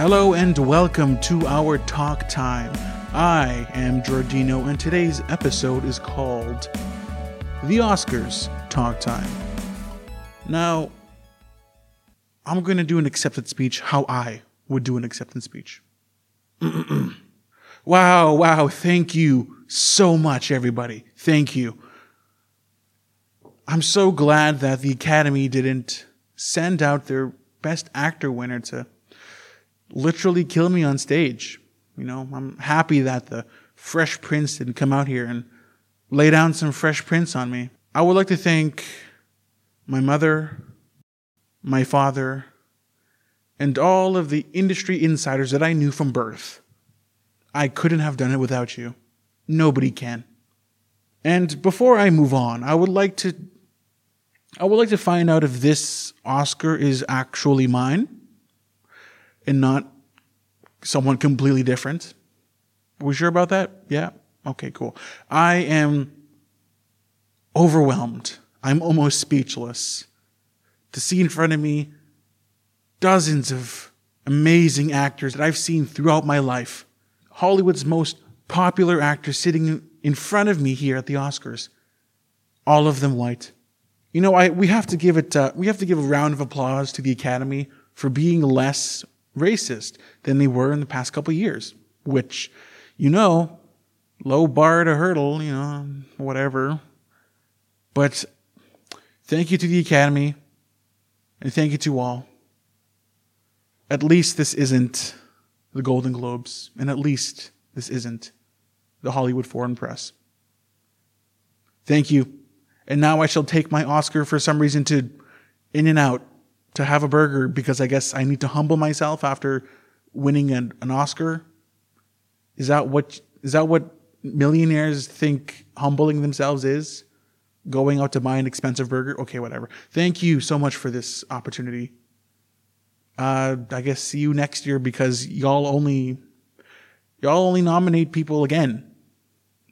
Hello and welcome to our talk time. I am Jordino, and today's episode is called The Oscars Talk Time. Now, I'm going to do an acceptance speech how I would do an acceptance speech. wow, wow, thank you so much, everybody. Thank you. I'm so glad that the Academy didn't send out their Best Actor winner to literally kill me on stage. You know, I'm happy that the Fresh Prince didn't come out here and lay down some Fresh Prince on me. I would like to thank my mother, my father, and all of the industry insiders that I knew from birth. I couldn't have done it without you. Nobody can. And before I move on, I would like to I would like to find out if this Oscar is actually mine and not someone completely different. Are we sure about that? Yeah? Okay, cool. I am overwhelmed. I'm almost speechless to see in front of me dozens of amazing actors that I've seen throughout my life. Hollywood's most popular actors sitting in front of me here at the Oscars. All of them white. You know, I, we have to give it, uh, we have to give a round of applause to the Academy for being less racist than they were in the past couple years, which, you know, low bar to hurdle, you know, whatever. But thank you to the Academy and thank you to all. At least this isn't the Golden Globes, and at least this isn't the Hollywood Foreign Press. Thank you. And now I shall take my Oscar for some reason to In-N-Out to have a burger because I guess I need to humble myself after winning an, an Oscar. Is that what is that what millionaires think humbling themselves is? Going out to buy an expensive burger? Okay, whatever. Thank you so much for this opportunity. Uh, I guess see you next year because y'all only y'all only nominate people again.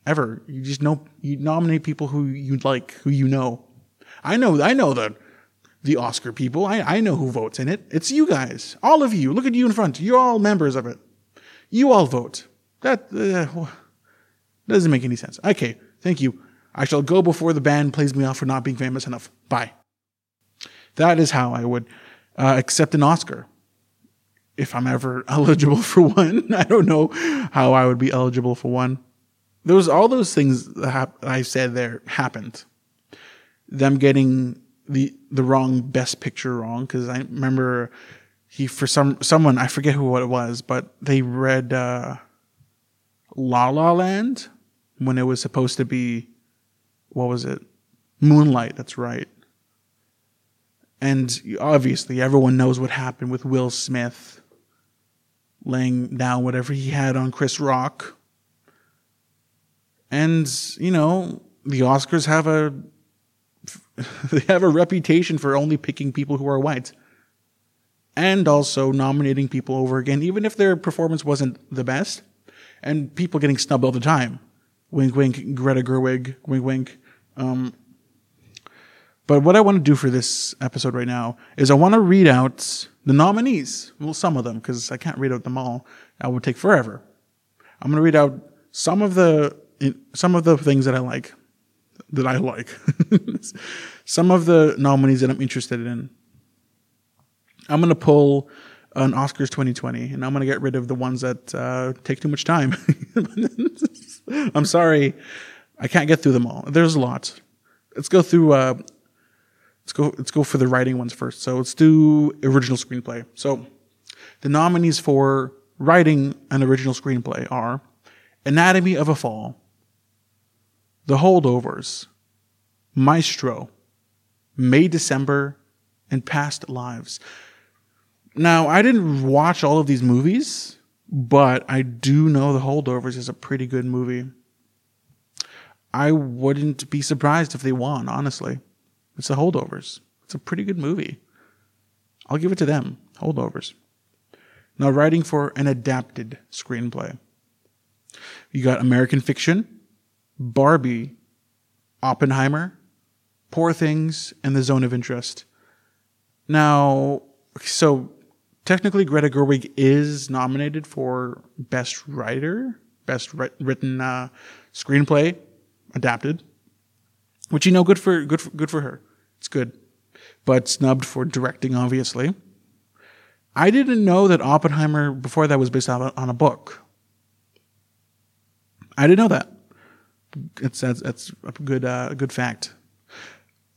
Ever. You just know you nominate people who you like, who you know. I know I know that the Oscar people. I, I know who votes in it. It's you guys. All of you. Look at you in front. You're all members of it. You all vote. That uh, doesn't make any sense. Okay, thank you. I shall go before the band plays me off for not being famous enough. Bye. That is how I would uh, accept an Oscar. If I'm ever eligible for one, I don't know how I would be eligible for one. Those all those things that I said there happened. Them getting the the wrong best picture wrong because I remember he for some someone I forget who it was, but they read uh, La La Land when it was supposed to be what was it Moonlight. That's right. And obviously, everyone knows what happened with Will Smith laying down whatever he had on Chris Rock. And, you know, the Oscars have a they have a reputation for only picking people who are white and also nominating people over again, even if their performance wasn't the best, and people getting snubbed all the time. Wink, wink, Greta Gerwig, wink, wink. Um, but what I want to do for this episode right now is I want to read out the nominees. Well, some of them, because I can't read out them all. That would take forever. I'm going to read out some of the some of the things that I like that I like. Some of the nominees that I'm interested in. I'm going to pull an Oscars 2020 and I'm going to get rid of the ones that uh, take too much time. I'm sorry. I can't get through them all. There's a lot. Let's go through uh, let's go let's go for the writing ones first. So let's do original screenplay. So the nominees for writing an original screenplay are Anatomy of a Fall, the Holdovers, Maestro, May December, and Past Lives. Now, I didn't watch all of these movies, but I do know The Holdovers is a pretty good movie. I wouldn't be surprised if they won, honestly. It's The Holdovers. It's a pretty good movie. I'll give it to them. Holdovers. Now, writing for an adapted screenplay. You got American Fiction, Barbie, Oppenheimer, Poor Things, and The Zone of Interest. Now, so technically Greta Gerwig is nominated for best writer, best written uh, screenplay adapted, which you know good for good for, good for her. It's good, but snubbed for directing, obviously. I didn't know that Oppenheimer before that was based on a book. I didn't know that. It's that's, that's a good uh, good fact.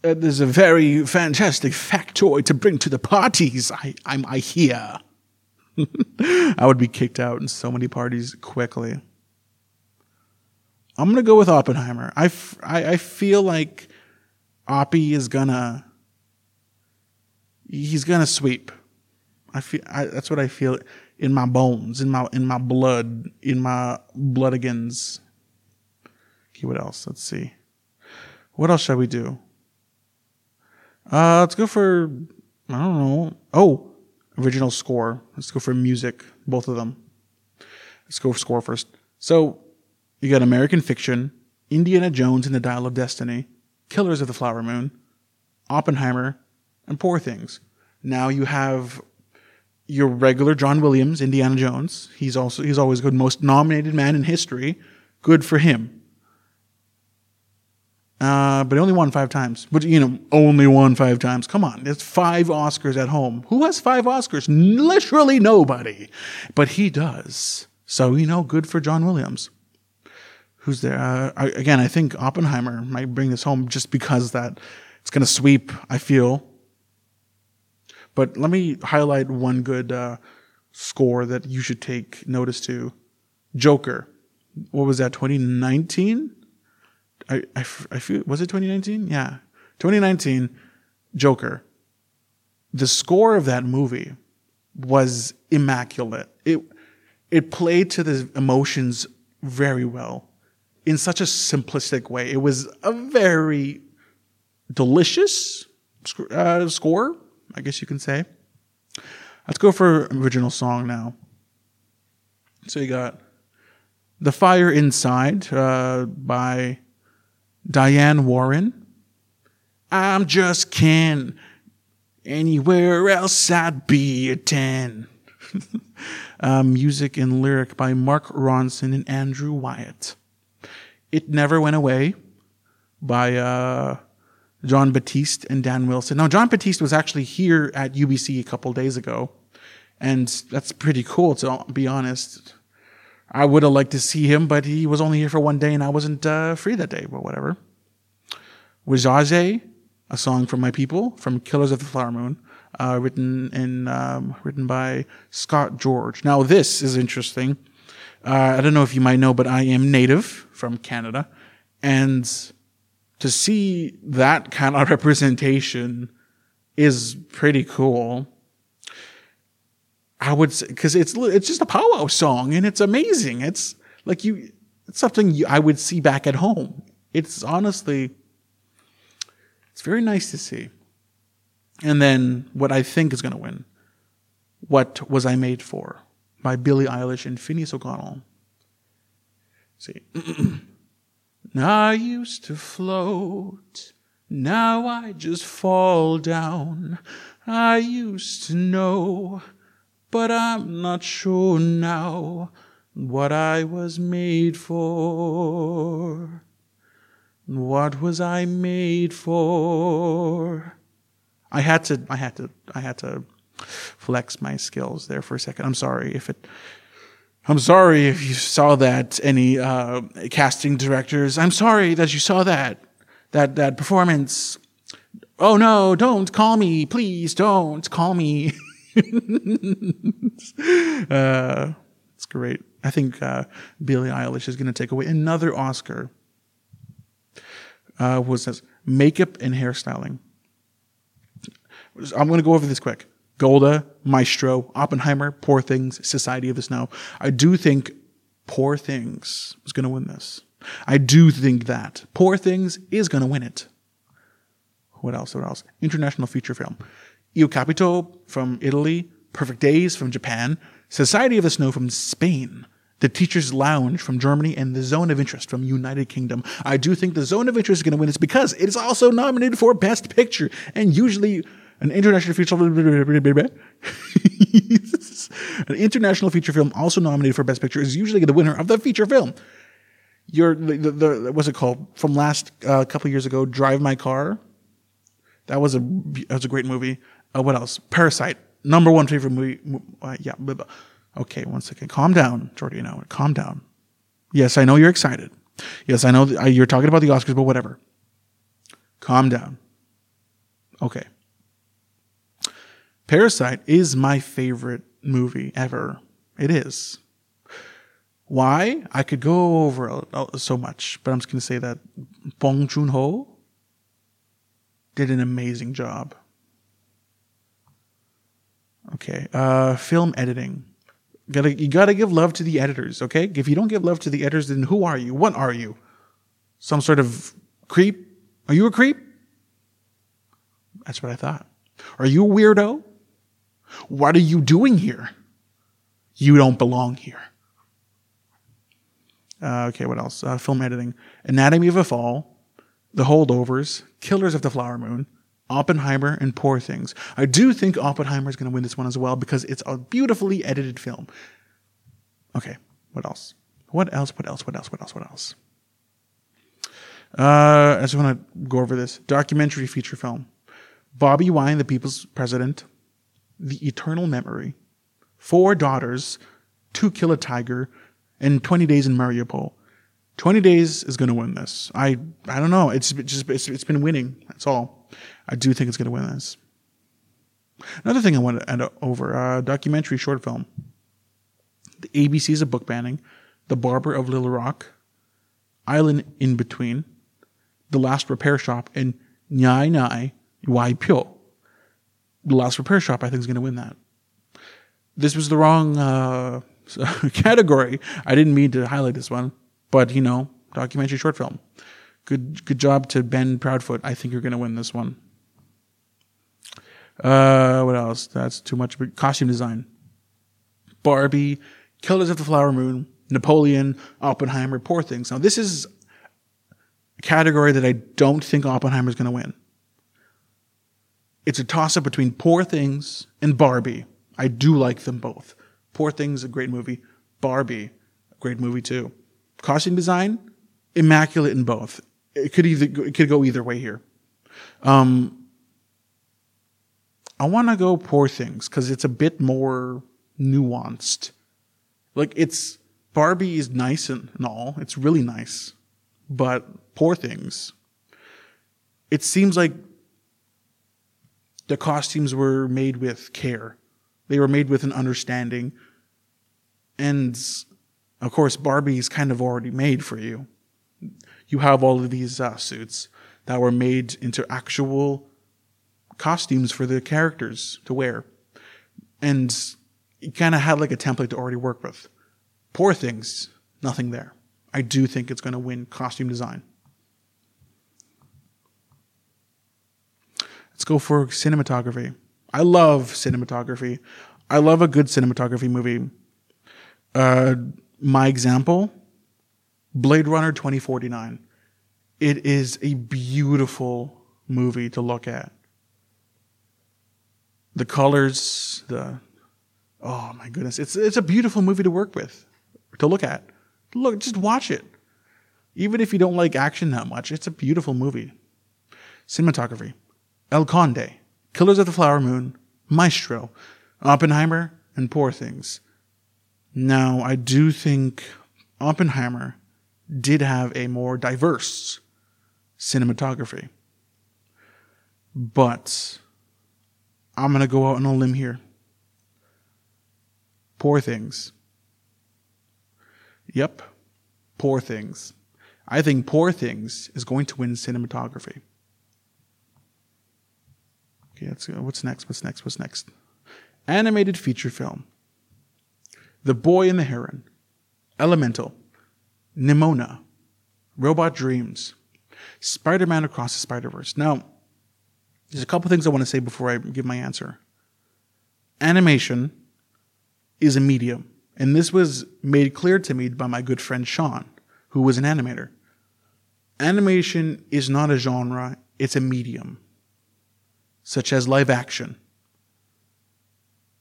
Uh, there's a very fantastic factoid to bring to the parties. I I'm I hear. I would be kicked out in so many parties quickly. I'm gonna go with Oppenheimer. I, f- I, I feel like Oppie is gonna he's gonna sweep. I feel I, that's what I feel in my bones, in my in my blood, in my bloodigans. Okay, what else? Let's see. What else shall we do? Uh, let's go for I don't know. Oh, original score. Let's go for music. Both of them. Let's go for score first. So you got American Fiction, Indiana Jones and the Dial of Destiny, Killers of the Flower Moon, Oppenheimer, and Poor Things. Now you have your regular John Williams, Indiana Jones. He's also he's always good, most nominated man in history. Good for him. Uh, but he only won five times. But you know, only won five times. Come on, it's five Oscars at home. Who has five Oscars? Literally nobody. But he does. So you know, good for John Williams. Who's there? Uh, again, I think Oppenheimer might bring this home just because that it's going to sweep. I feel but let me highlight one good uh, score that you should take notice to. Joker. What was that? 2019? I, I, I feel was it 2019? Yeah, 2019. Joker. The score of that movie was immaculate. It it played to the emotions very well in such a simplistic way. It was a very delicious uh, score I guess you can say. Let's go for original song now. So you got The Fire Inside uh, by Diane Warren. I'm just Ken. Anywhere else I'd be a 10. uh, music and lyric by Mark Ronson and Andrew Wyatt. It Never Went Away by uh, Jon Batiste and Dan Wilson. Now, Jon Batiste was actually here at UBC a couple days ago, and that's pretty cool to be honest. I would have liked to see him, but he was only here for one day and I wasn't uh, free that day, but whatever. Wahzhazhe, a song from my people from Killers of the Flower Moon, uh, written in um, written by Scott George. Now this is interesting. Uh, I don't know if you might know, but I am native from Canada, and to see that kind of representation is pretty cool. I would say because it's it's just a powwow song and it's amazing. It's like you, it's something you, I would see back at home. It's honestly, it's very nice to see. And then what I think is going to win, "What Was I Made For" by Billie Eilish and Finneas O'Connell. see. I used to float, now I just fall down. I used to know, but I'm not sure now what I was made for. What was I made for? I had to, I had to, I had to flex my skills there for a second. I'm sorry if it I'm sorry if you saw that, any uh, casting directors. I'm sorry that you saw that, that, that performance. Oh no, don't call me. Please don't call me. uh, it's great. I think uh, Billie Eilish is going to take away another Oscar. Uh, was makeup and hairstyling? I'm going to go over this quick. Golda, Maestro, Oppenheimer, Poor Things, Society of the Snow. I do think Poor Things is going to win this. I do think that Poor Things is going to win it. What else? What else? International feature film. Il Capito from Italy, Perfect Days from Japan, Society of the Snow from Spain, The Teacher's Lounge from Germany, and The Zone of Interest from United Kingdom. I do think The Zone of Interest is going to win this because it is also nominated for Best Picture, and usually an international feature. Film an international feature film also nominated for Best Picture is usually the winner of the feature film. Your the, the, the what's it called from last uh, couple years ago? Drive My Car. That was a that was a great movie. Uh, what else? Parasite, number one favorite movie. Uh, yeah. Blah, blah. Okay, one second. Calm down, Jordy. Know, calm down. Yes, I know you're excited. Yes, I know th- you're talking about the Oscars, but whatever. Calm down. Okay. Parasite is my favorite movie ever. It is. Why? I could go over so much, but I'm just going to say that Bong Joon Ho did an amazing job. Okay, uh, film editing. Gotta, you gotta give love to the editors, okay? If you don't give love to the editors, then who are you? What are you? Some sort of creep? Are you a creep? That's what I thought. Are you a weirdo? What are you doing here? You don't belong here. Uh, okay, what else? Uh, film editing. Anatomy of a Fall, The Holdovers, Killers of the Flower Moon, Oppenheimer, and Poor Things. I do think Oppenheimer is going to win this one as well because it's a beautifully edited film. Okay, what else? What else? What else? What else? What else? What else? Uh, I just want to go over this documentary feature film. Bobi Wine, the People's President, The Eternal Memory, Four Daughters, To Kill a Tiger, and 20 Days in Mariupol. 20 Days is going to win this. I I don't know. It's just it's, it's been winning. That's all. I do think it's going to win this. Another thing I want to add over uh, documentary short film. The ABC's of book banning. The Barber of Little Rock, Island in Between, The Last Repair Shop, and Nyai Nyai Wai Pyo. The Last Repair Shop, I think, is going to win that. This was the wrong uh, category. I didn't mean to highlight this one, but you know, documentary short film. Good, good job to Ben Proudfoot. I think you're going to win this one. Uh, what else? That's too much. Costume design. Barbie, Killers of the Flower Moon, Napoleon, Oppenheimer, Poor Things. Now, this is a category that I don't think Oppenheimer is going to win. It's a toss up between Poor Things and Barbie. I do like them both. Poor Things, a great movie. Barbie, a great movie too. Costume design, immaculate in both. It could either it could go either way here. Um, I want to go Poor Things because it's a bit more nuanced. Like it's Barbie is nice and, and all. It's really nice, but Poor Things. It seems like the costumes were made with care. They were made with an understanding. And of course, Barbie's kind of already made for you. You have all of these uh, suits that were made into actual costumes for the characters to wear. And you kind of had like a template to already work with. Poor things, nothing there. I do think it's going to win costume design. Let's go for cinematography. I love cinematography. I love a good cinematography movie. Uh, my example Blade Runner 2049. It is a beautiful movie to look at. The colors, the oh my goodness, it's it's a beautiful movie to work with, to look at. Look, just watch it. Even if you don't like action that much, it's a beautiful movie. Cinematography. El Conde, Killers of the Flower Moon, Maestro, Oppenheimer, and Poor Things. Now, I do think Oppenheimer did have a more diverse cinematography. But I'm going to go out on a limb here. Poor Things. Yep, Poor Things. I think Poor Things is going to win cinematography. Okay, let's go. What's next? What's next? What's next? Animated feature film. The Boy and the Heron. Elemental. Nimona. Robot Dreams. Spider Man Across the Spider Verse. Now, there's a couple things I want to say before I give my answer. Animation is a medium, and this was made clear to me by my good friend Sean, who was an animator. Animation is not a genre, it's a medium such as live action.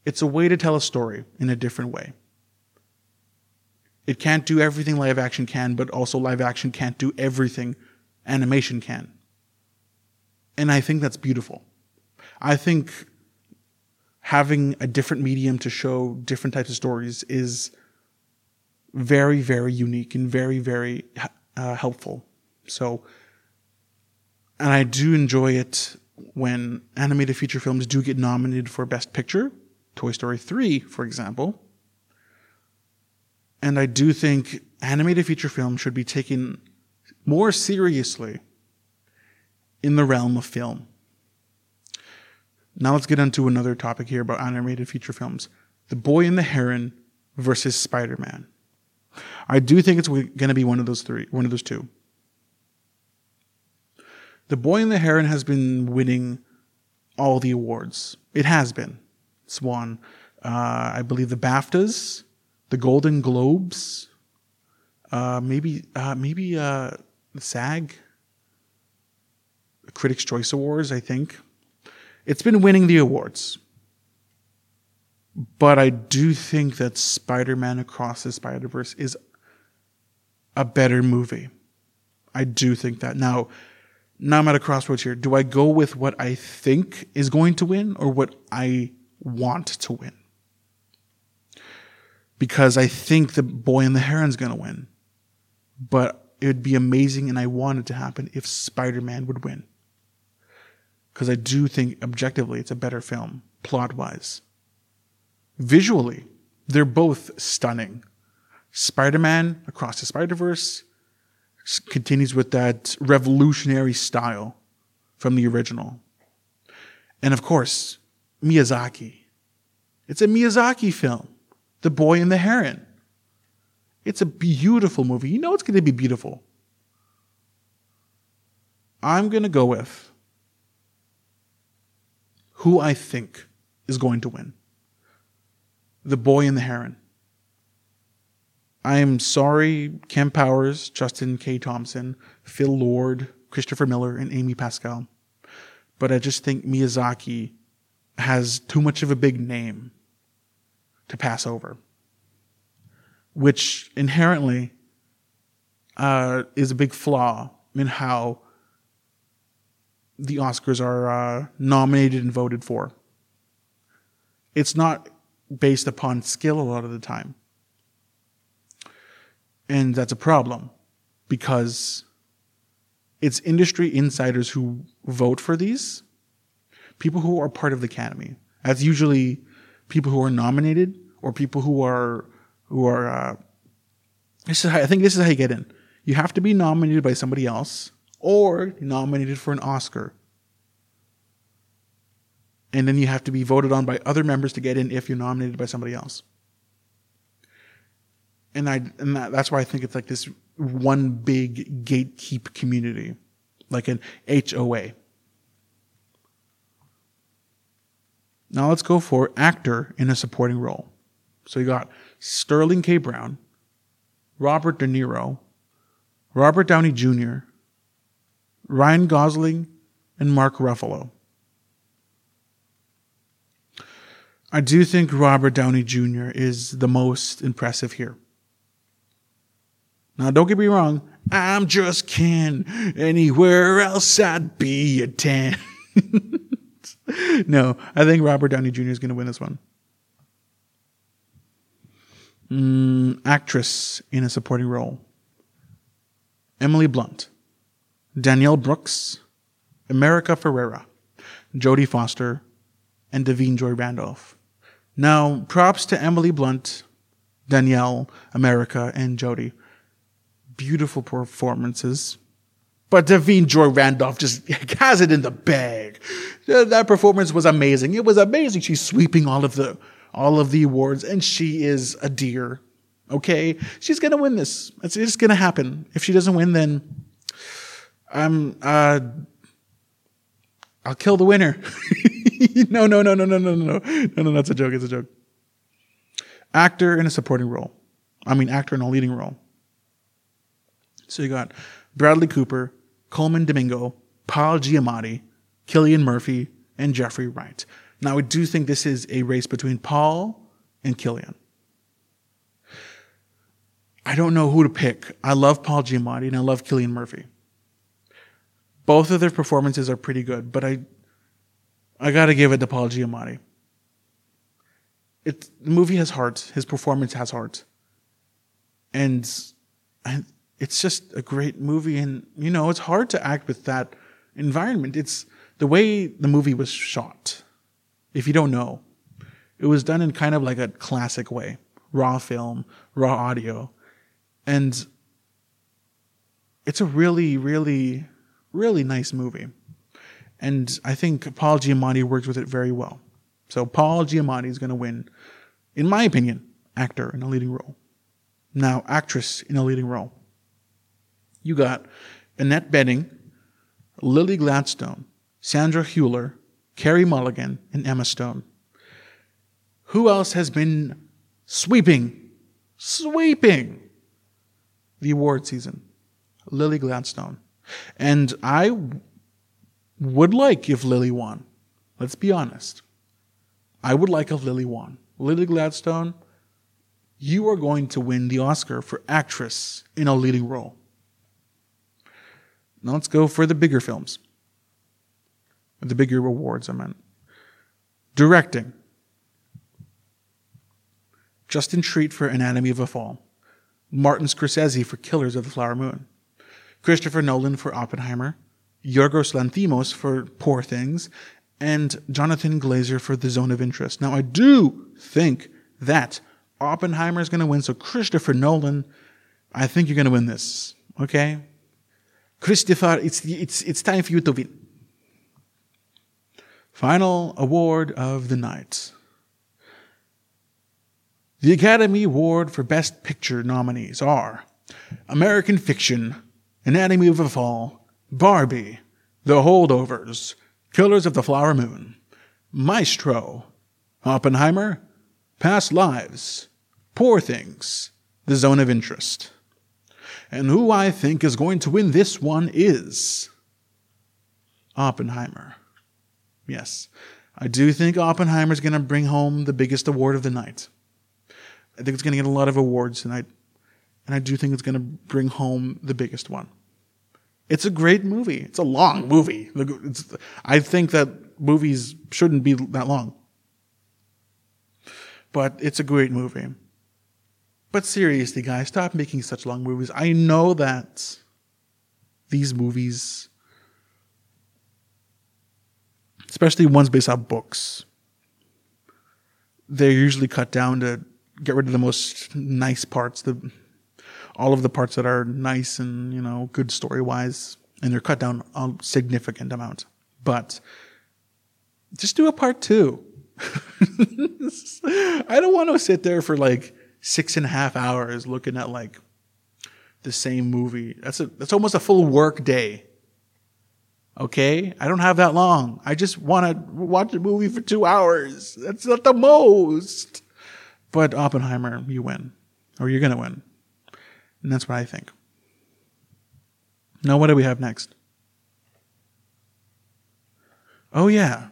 It's a way to tell a story in a different way. It can't do everything live action can, but also live action can't do everything animation can. And I think that's beautiful. I think having a different medium to show different types of stories is very, very unique and very, very uh, helpful. So, and I do enjoy it when animated feature films do get nominated for Best Picture. Toy Story 3, for example. And I do think animated feature films should be taken more seriously in the realm of film. Now let's get onto another topic here about animated feature films The Boy and the Heron versus Spider Man. I do think it's going to be one of those three, one of those two. The Boy and the Heron has been winning all the awards. It has been. It's won, uh, I believe, the BAFTAs, the Golden Globes, uh, maybe, uh, maybe uh, the SAG, Critics' Choice Awards. I think it's been winning the awards. But I do think that Spider Man Across the Spider Verse is a better movie. I do think that. Now, now I'm at a crossroads here. Do I go with what I think is going to win or what I want to win? Because I think the boy and the heron's going to win. But it would be amazing, and I want it to happen if Spider Man would win. Because I do think objectively it's a better film, plot wise. Visually, they're both stunning. Spider Man Across the Spider Verse continues with that revolutionary style from the original. And of course, Miyazaki. It's a Miyazaki film, The Boy and the Heron. It's a beautiful movie. You know it's going to be beautiful. I'm going to go with who I think is going to win The Boy and the Heron. I am sorry, Kemp Powers, Justin K. Thompson, Phil Lord, Christopher Miller, and Amy Pascal. But I just think Miyazaki has too much of a big name to pass over, which inherently uh, is a big flaw in how the Oscars are uh, nominated and voted for. It's not based upon skill a lot of the time. And that's a problem because it's industry insiders who vote for these, people who are part of the academy. That's usually people who are nominated or people who are who are. Uh, this is how, I think this is how you get in. You have to be nominated by somebody else or nominated for an Oscar. And then you have to be voted on by other members to get in if you're nominated by somebody else and I and that, that's why I think it's like this one big gatekeep community, like an HOA. Now let's go for actor in a supporting role. So you got Sterling K. Brown, Robert De Niro, Robert Downey Jr., Ryan Gosling, and Mark Ruffalo. I do think Robert Downey Jr. is the most impressive here. Now, don't get me wrong. I'm just Ken. Anywhere else, I'd be a 10. no, I think Robert Downey Jr. is going to win this one. Mm, actress in a supporting role Emily Blunt, Danielle Brooks, America Ferrera, Jodie Foster, and Da'Vine Joy Randolph. Now, props to Emily Blunt, Danielle, America, and Jodie beautiful performances. But Da'Vine Joy Randolph just has it in the bag. That performance was amazing. It was amazing. She's sweeping all of the all of the awards, and she is a dear. Okay, she's gonna win this. It's just gonna happen. If she doesn't win, then I'm uh, I'll kill the winner. no, no, no, no, no, no, no, no, no. That's a joke. It's a joke. Actor in a supporting role. I mean, actor in a leading role. So you got Bradley Cooper, Colman Domingo, Paul Giamatti, Cillian Murphy, and Jeffrey Wright. Now, I do think this is a race between Paul and Cillian. I don't know who to pick. I love Paul Giamatti and I love Cillian Murphy. Both of their performances are pretty good, but I I got to give it to Paul Giamatti. It the movie has heart. His performance has heart, and, and it's just a great movie. And you know, it's hard to act with that environment. It's the way the movie was shot. If you don't know, it was done in kind of like a classic way, raw film, raw audio, and it's a really, really, really nice movie. And I think Paul Giamatti works with it very well. So Paul Giamatti is going to win, in my opinion, actor in a leading role. Now, actress in a leading role. You got Annette Bening, Lily Gladstone, Sandra Hüller, Carey Mulligan, and Emma Stone. Who else has been sweeping, sweeping the award season? Lily Gladstone. And I would like if Lily won. Let's be honest. I would like if Lily won. Lily Gladstone, you are going to win the Oscar for actress in a leading role. Now let's go for the bigger films. The bigger awards, I meant. Directing. Justine Triet for Anatomy of a Fall. Martin Scorsese for Killers of the Flower Moon. Christopher Nolan for Oppenheimer. Yorgos Lanthimos for Poor Things, and Jonathan Glazer for The Zone of Interest. Now, I do think that Oppenheimer is going to win, so Christopher Nolan, I think you're going to win this. Okay? Christopher, it's, it's, it's time for you to win. Final award of the night. The Academy Award for Best Picture nominees are American Fiction, Anatomy of a Fall, Barbie, The Holdovers, Killers of the Flower Moon, Maestro, Oppenheimer, Past Lives, Poor Things, The Zone of Interest. And who I think is going to win this one is Oppenheimer. Yes, I do think Oppenheimer is going to bring home the biggest award of the night. I think it's going to get a lot of awards tonight, and I do think it's going to bring home the biggest one. It's a great movie. It's a long movie. It's, I think that movies shouldn't be that long. But it's a great movie. But seriously, guys, stop making such long movies. I know that these movies, especially ones based on books, they're usually cut down to get rid of the most nice parts, the all of the parts that are nice and you know good story wise, and they're cut down a significant amount. But just do a part two. I don't want to sit there for like six and a half hours looking at like the same movie. That's a that's almost a full work day. Okay? I don't have that long. I just want to watch a movie for two hours. That's not the most. But Oppenheimer, you win. Or you're gonna win. And that's what I think. Now, what do we have next? Oh, yeah.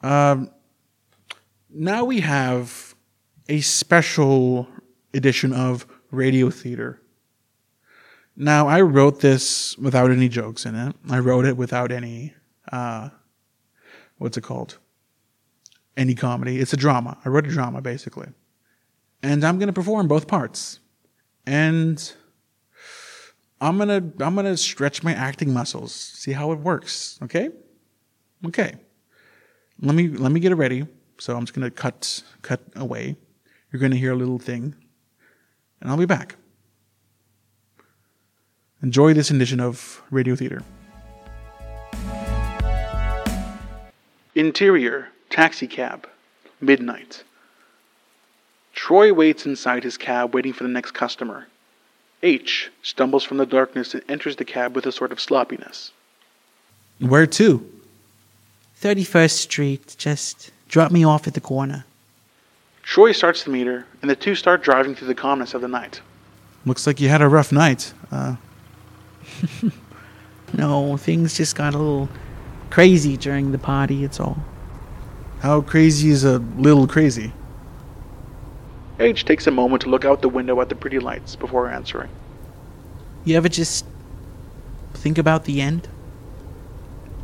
Um, now we have a special edition of Radio Theater. Now, I wrote this without any jokes in it. I wrote it without any, uh, what's it called? Any comedy. It's a drama. I wrote a drama, basically. And I'm going to perform both parts and I'm gonna I'm gonna stretch my acting muscles, see how it works. Okay, okay. Let me let me get it ready. So I'm just gonna cut cut away. You're gonna hear a little thing, and I'll be back. Enjoy this edition of Radio Theater. Interior taxi cab, midnight. Troy waits inside his cab, waiting for the next customer. H stumbles from the darkness and enters the cab with a sort of sloppiness. Where to? 31st Street. Just drop me off at the corner. Troy starts the meter, and the two start driving through the calmness of the night. Looks like you had a rough night. Uh. no, things just got a little crazy during the party, it's all. How crazy is a little crazy? H takes a moment to look out the window at the pretty lights before answering. You ever just think about the end?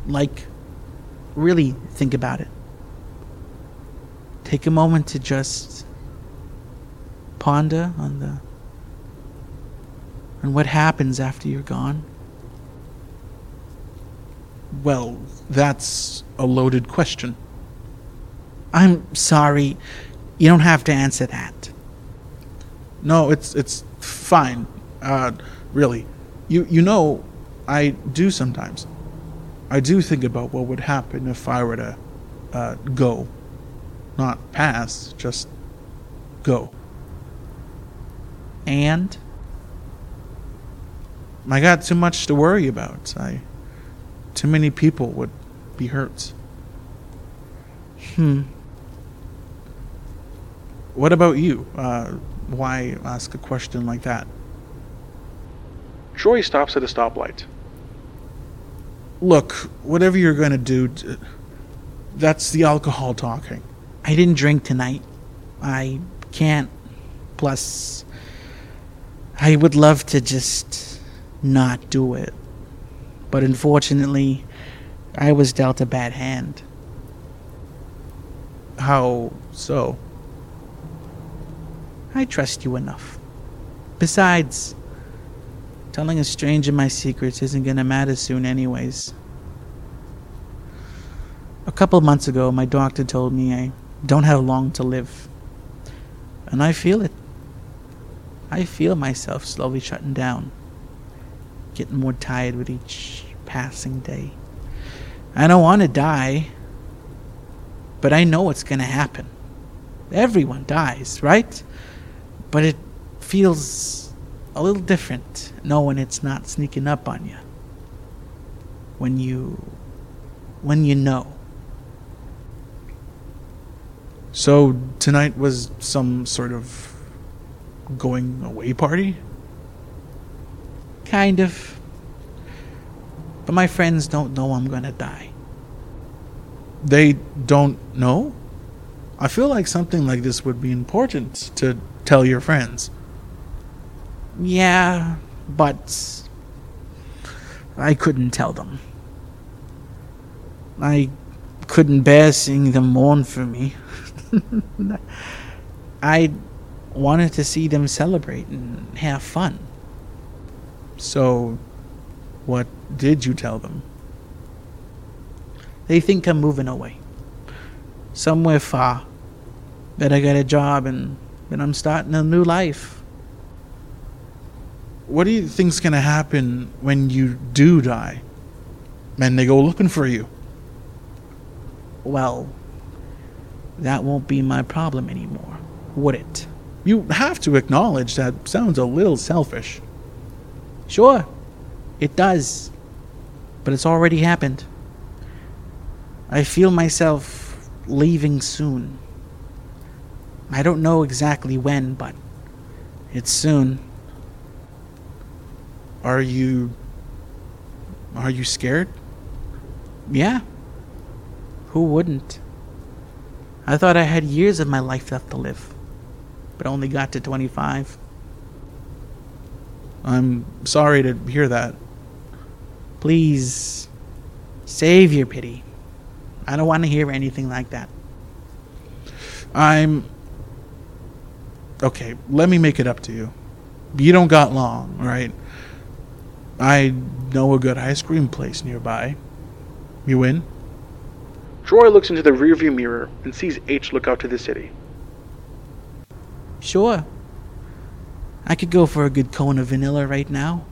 Like, really think about it. Take a moment to just ponder on the on what happens after you're gone. Well, that's a loaded question. I'm sorry. You don't have to answer that. No, it's it's fine. Uh, really, you you know, I do sometimes. I do think about what would happen if I were to uh, go, not pass, just go. And I got too much to worry about. I too many people would be hurt. hmm, What about you? Uh, why ask a question like that? Troy stops at a stoplight. Look, whatever you're going to do, that's the alcohol talking. I didn't drink tonight. I can't. Plus, I would love to just not do it. But unfortunately, I was dealt a bad hand. How so? I trust you enough. Besides, telling a stranger my secrets isn't gonna matter soon, anyways. A couple months ago, my doctor told me I don't have long to live. And I feel it. I feel myself slowly shutting down, getting more tired with each passing day. I don't want to die, but I know it's gonna happen. Everyone dies, right? but it feels a little different knowing it's not sneaking up on you when you when you know So tonight was some sort of going away party? kind of but my friends don't know i'm gonna die They don't know? I feel like something like this would be important to tell your friends. yeah but i couldn't tell them i couldn't bear seeing them mourn for me i wanted to see them celebrate and have fun So, what did you tell them? They think I'm moving away. Somewhere far. That I got a job and that I'm starting a new life. What do you think's gonna happen when you do die? And they go looking for you. Well, that won't be my problem anymore, would it? You have to acknowledge that sounds a little selfish. Sure, it does. But it's already happened. I feel myself leaving soon. I don't know exactly when, but it's soon. Are you. Are you scared? Yeah. Who wouldn't? I thought I had years of my life left to live, but only got to 25. I'm sorry to hear that. Please, save your pity. I don't want to hear anything like that. I'm. Okay, let me make it up to you. You don't got long, right? I know a good ice cream place nearby. You in? Troy looks into the rearview mirror and sees H look out to the city. Sure. I could go for a good cone of vanilla right now.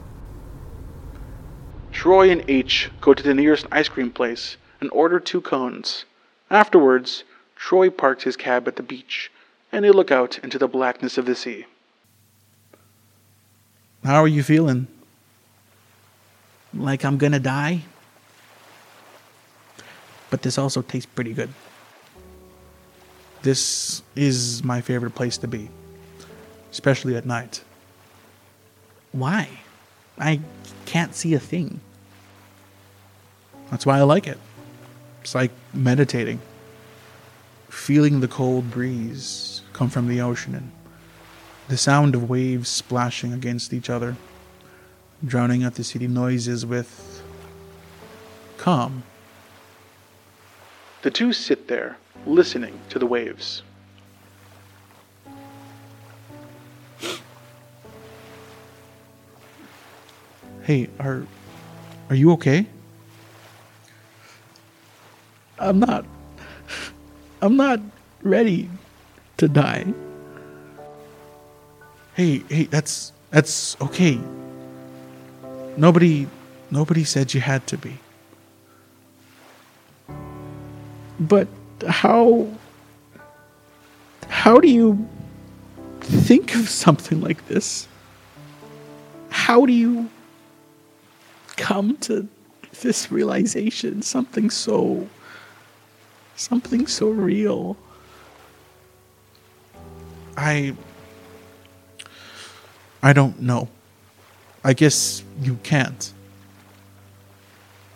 Troy and H go to the nearest ice cream place and order two cones. Afterwards, Troy parks his cab at the beach and they look out into the blackness of the sea. How are you feeling? Like I'm gonna die. But this also tastes pretty good. This is my favorite place to be, especially at night. Why? I can't see a thing. That's why I like it. It's like meditating. feeling the cold breeze come from the ocean and the sound of waves splashing against each other, drowning out the city noises with calm. The two sit there, listening to the waves. Hey, are are you okay? I'm not. I'm not ready to die. Hey, hey, that's that's okay. Nobody nobody said you had to be. But how how do you think of something like this? How do you come to this realization? Something so something so real. I I don't know. I guess you can't.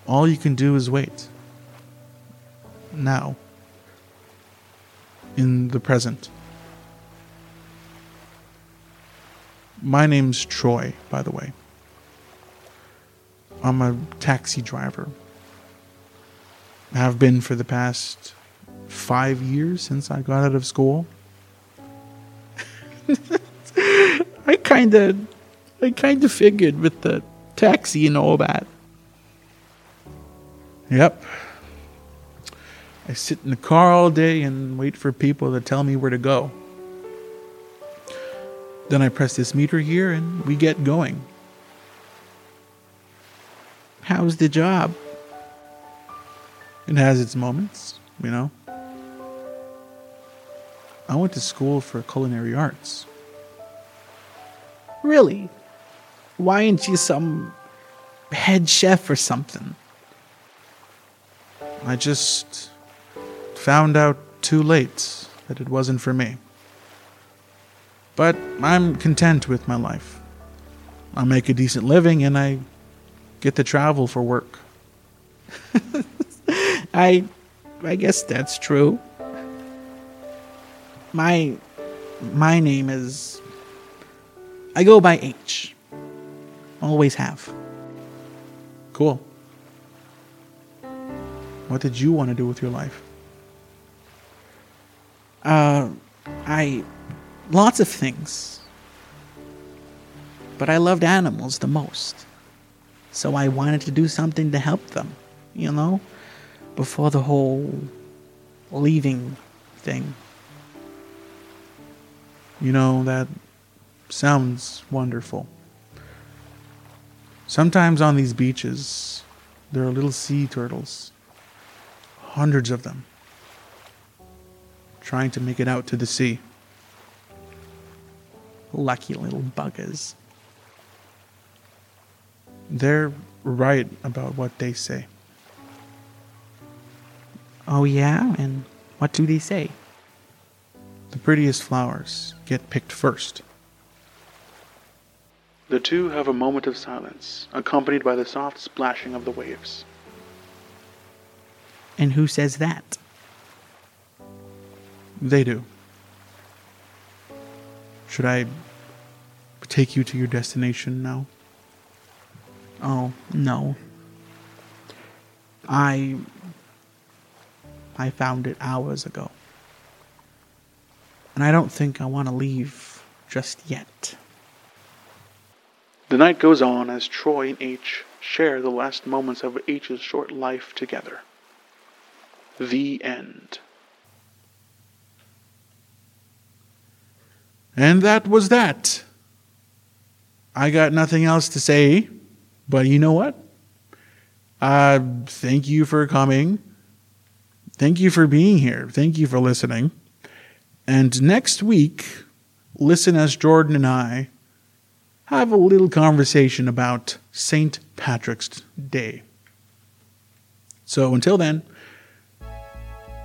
All you can do is wait. Now. In the present. My name's Troy, by the way. I'm a taxi driver. Have been for the past five years since I got out of school. I kind of, I kind of figured with the taxi and all that. Yep. I sit in the car all day and wait for people to tell me where to go. Then I press this meter here and we get going. How's the job? It has its moments, you know. I went to school for culinary arts. Really? Why aren't you some head chef or something? I just found out too late that it wasn't for me. But I'm content with my life. I make a decent living and I get to travel for work. I I guess that's true. My my name is I go by H. Always have. Cool. What did you want to do with your life? Uh I lots of things. But I loved animals the most. So I wanted to do something to help them, you know? Before the whole leaving thing. You know, that sounds wonderful. Sometimes on these beaches, there are little sea turtles, hundreds of them, trying to make it out to the sea. Lucky little buggers. They're right about what they say. Oh, yeah? And what do they say? The prettiest flowers get picked first. The two have a moment of silence, accompanied by the soft splashing of the waves. And who says that? They do. Should I take you to your destination now? Oh, no. I. I found it hours ago. And I don't think I want to leave just yet. The night goes on as Troy and H share the last moments of H's short life together. The end. And that was that. I got nothing else to say, but you know what? Uh, thank you for coming. Thank you for being here. Thank you for listening. And next week, listen as Jordan and I have a little conversation about St. Patrick's Day. So until then,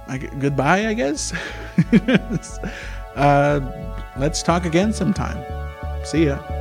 I, goodbye, I guess. uh, let's talk again sometime. See ya.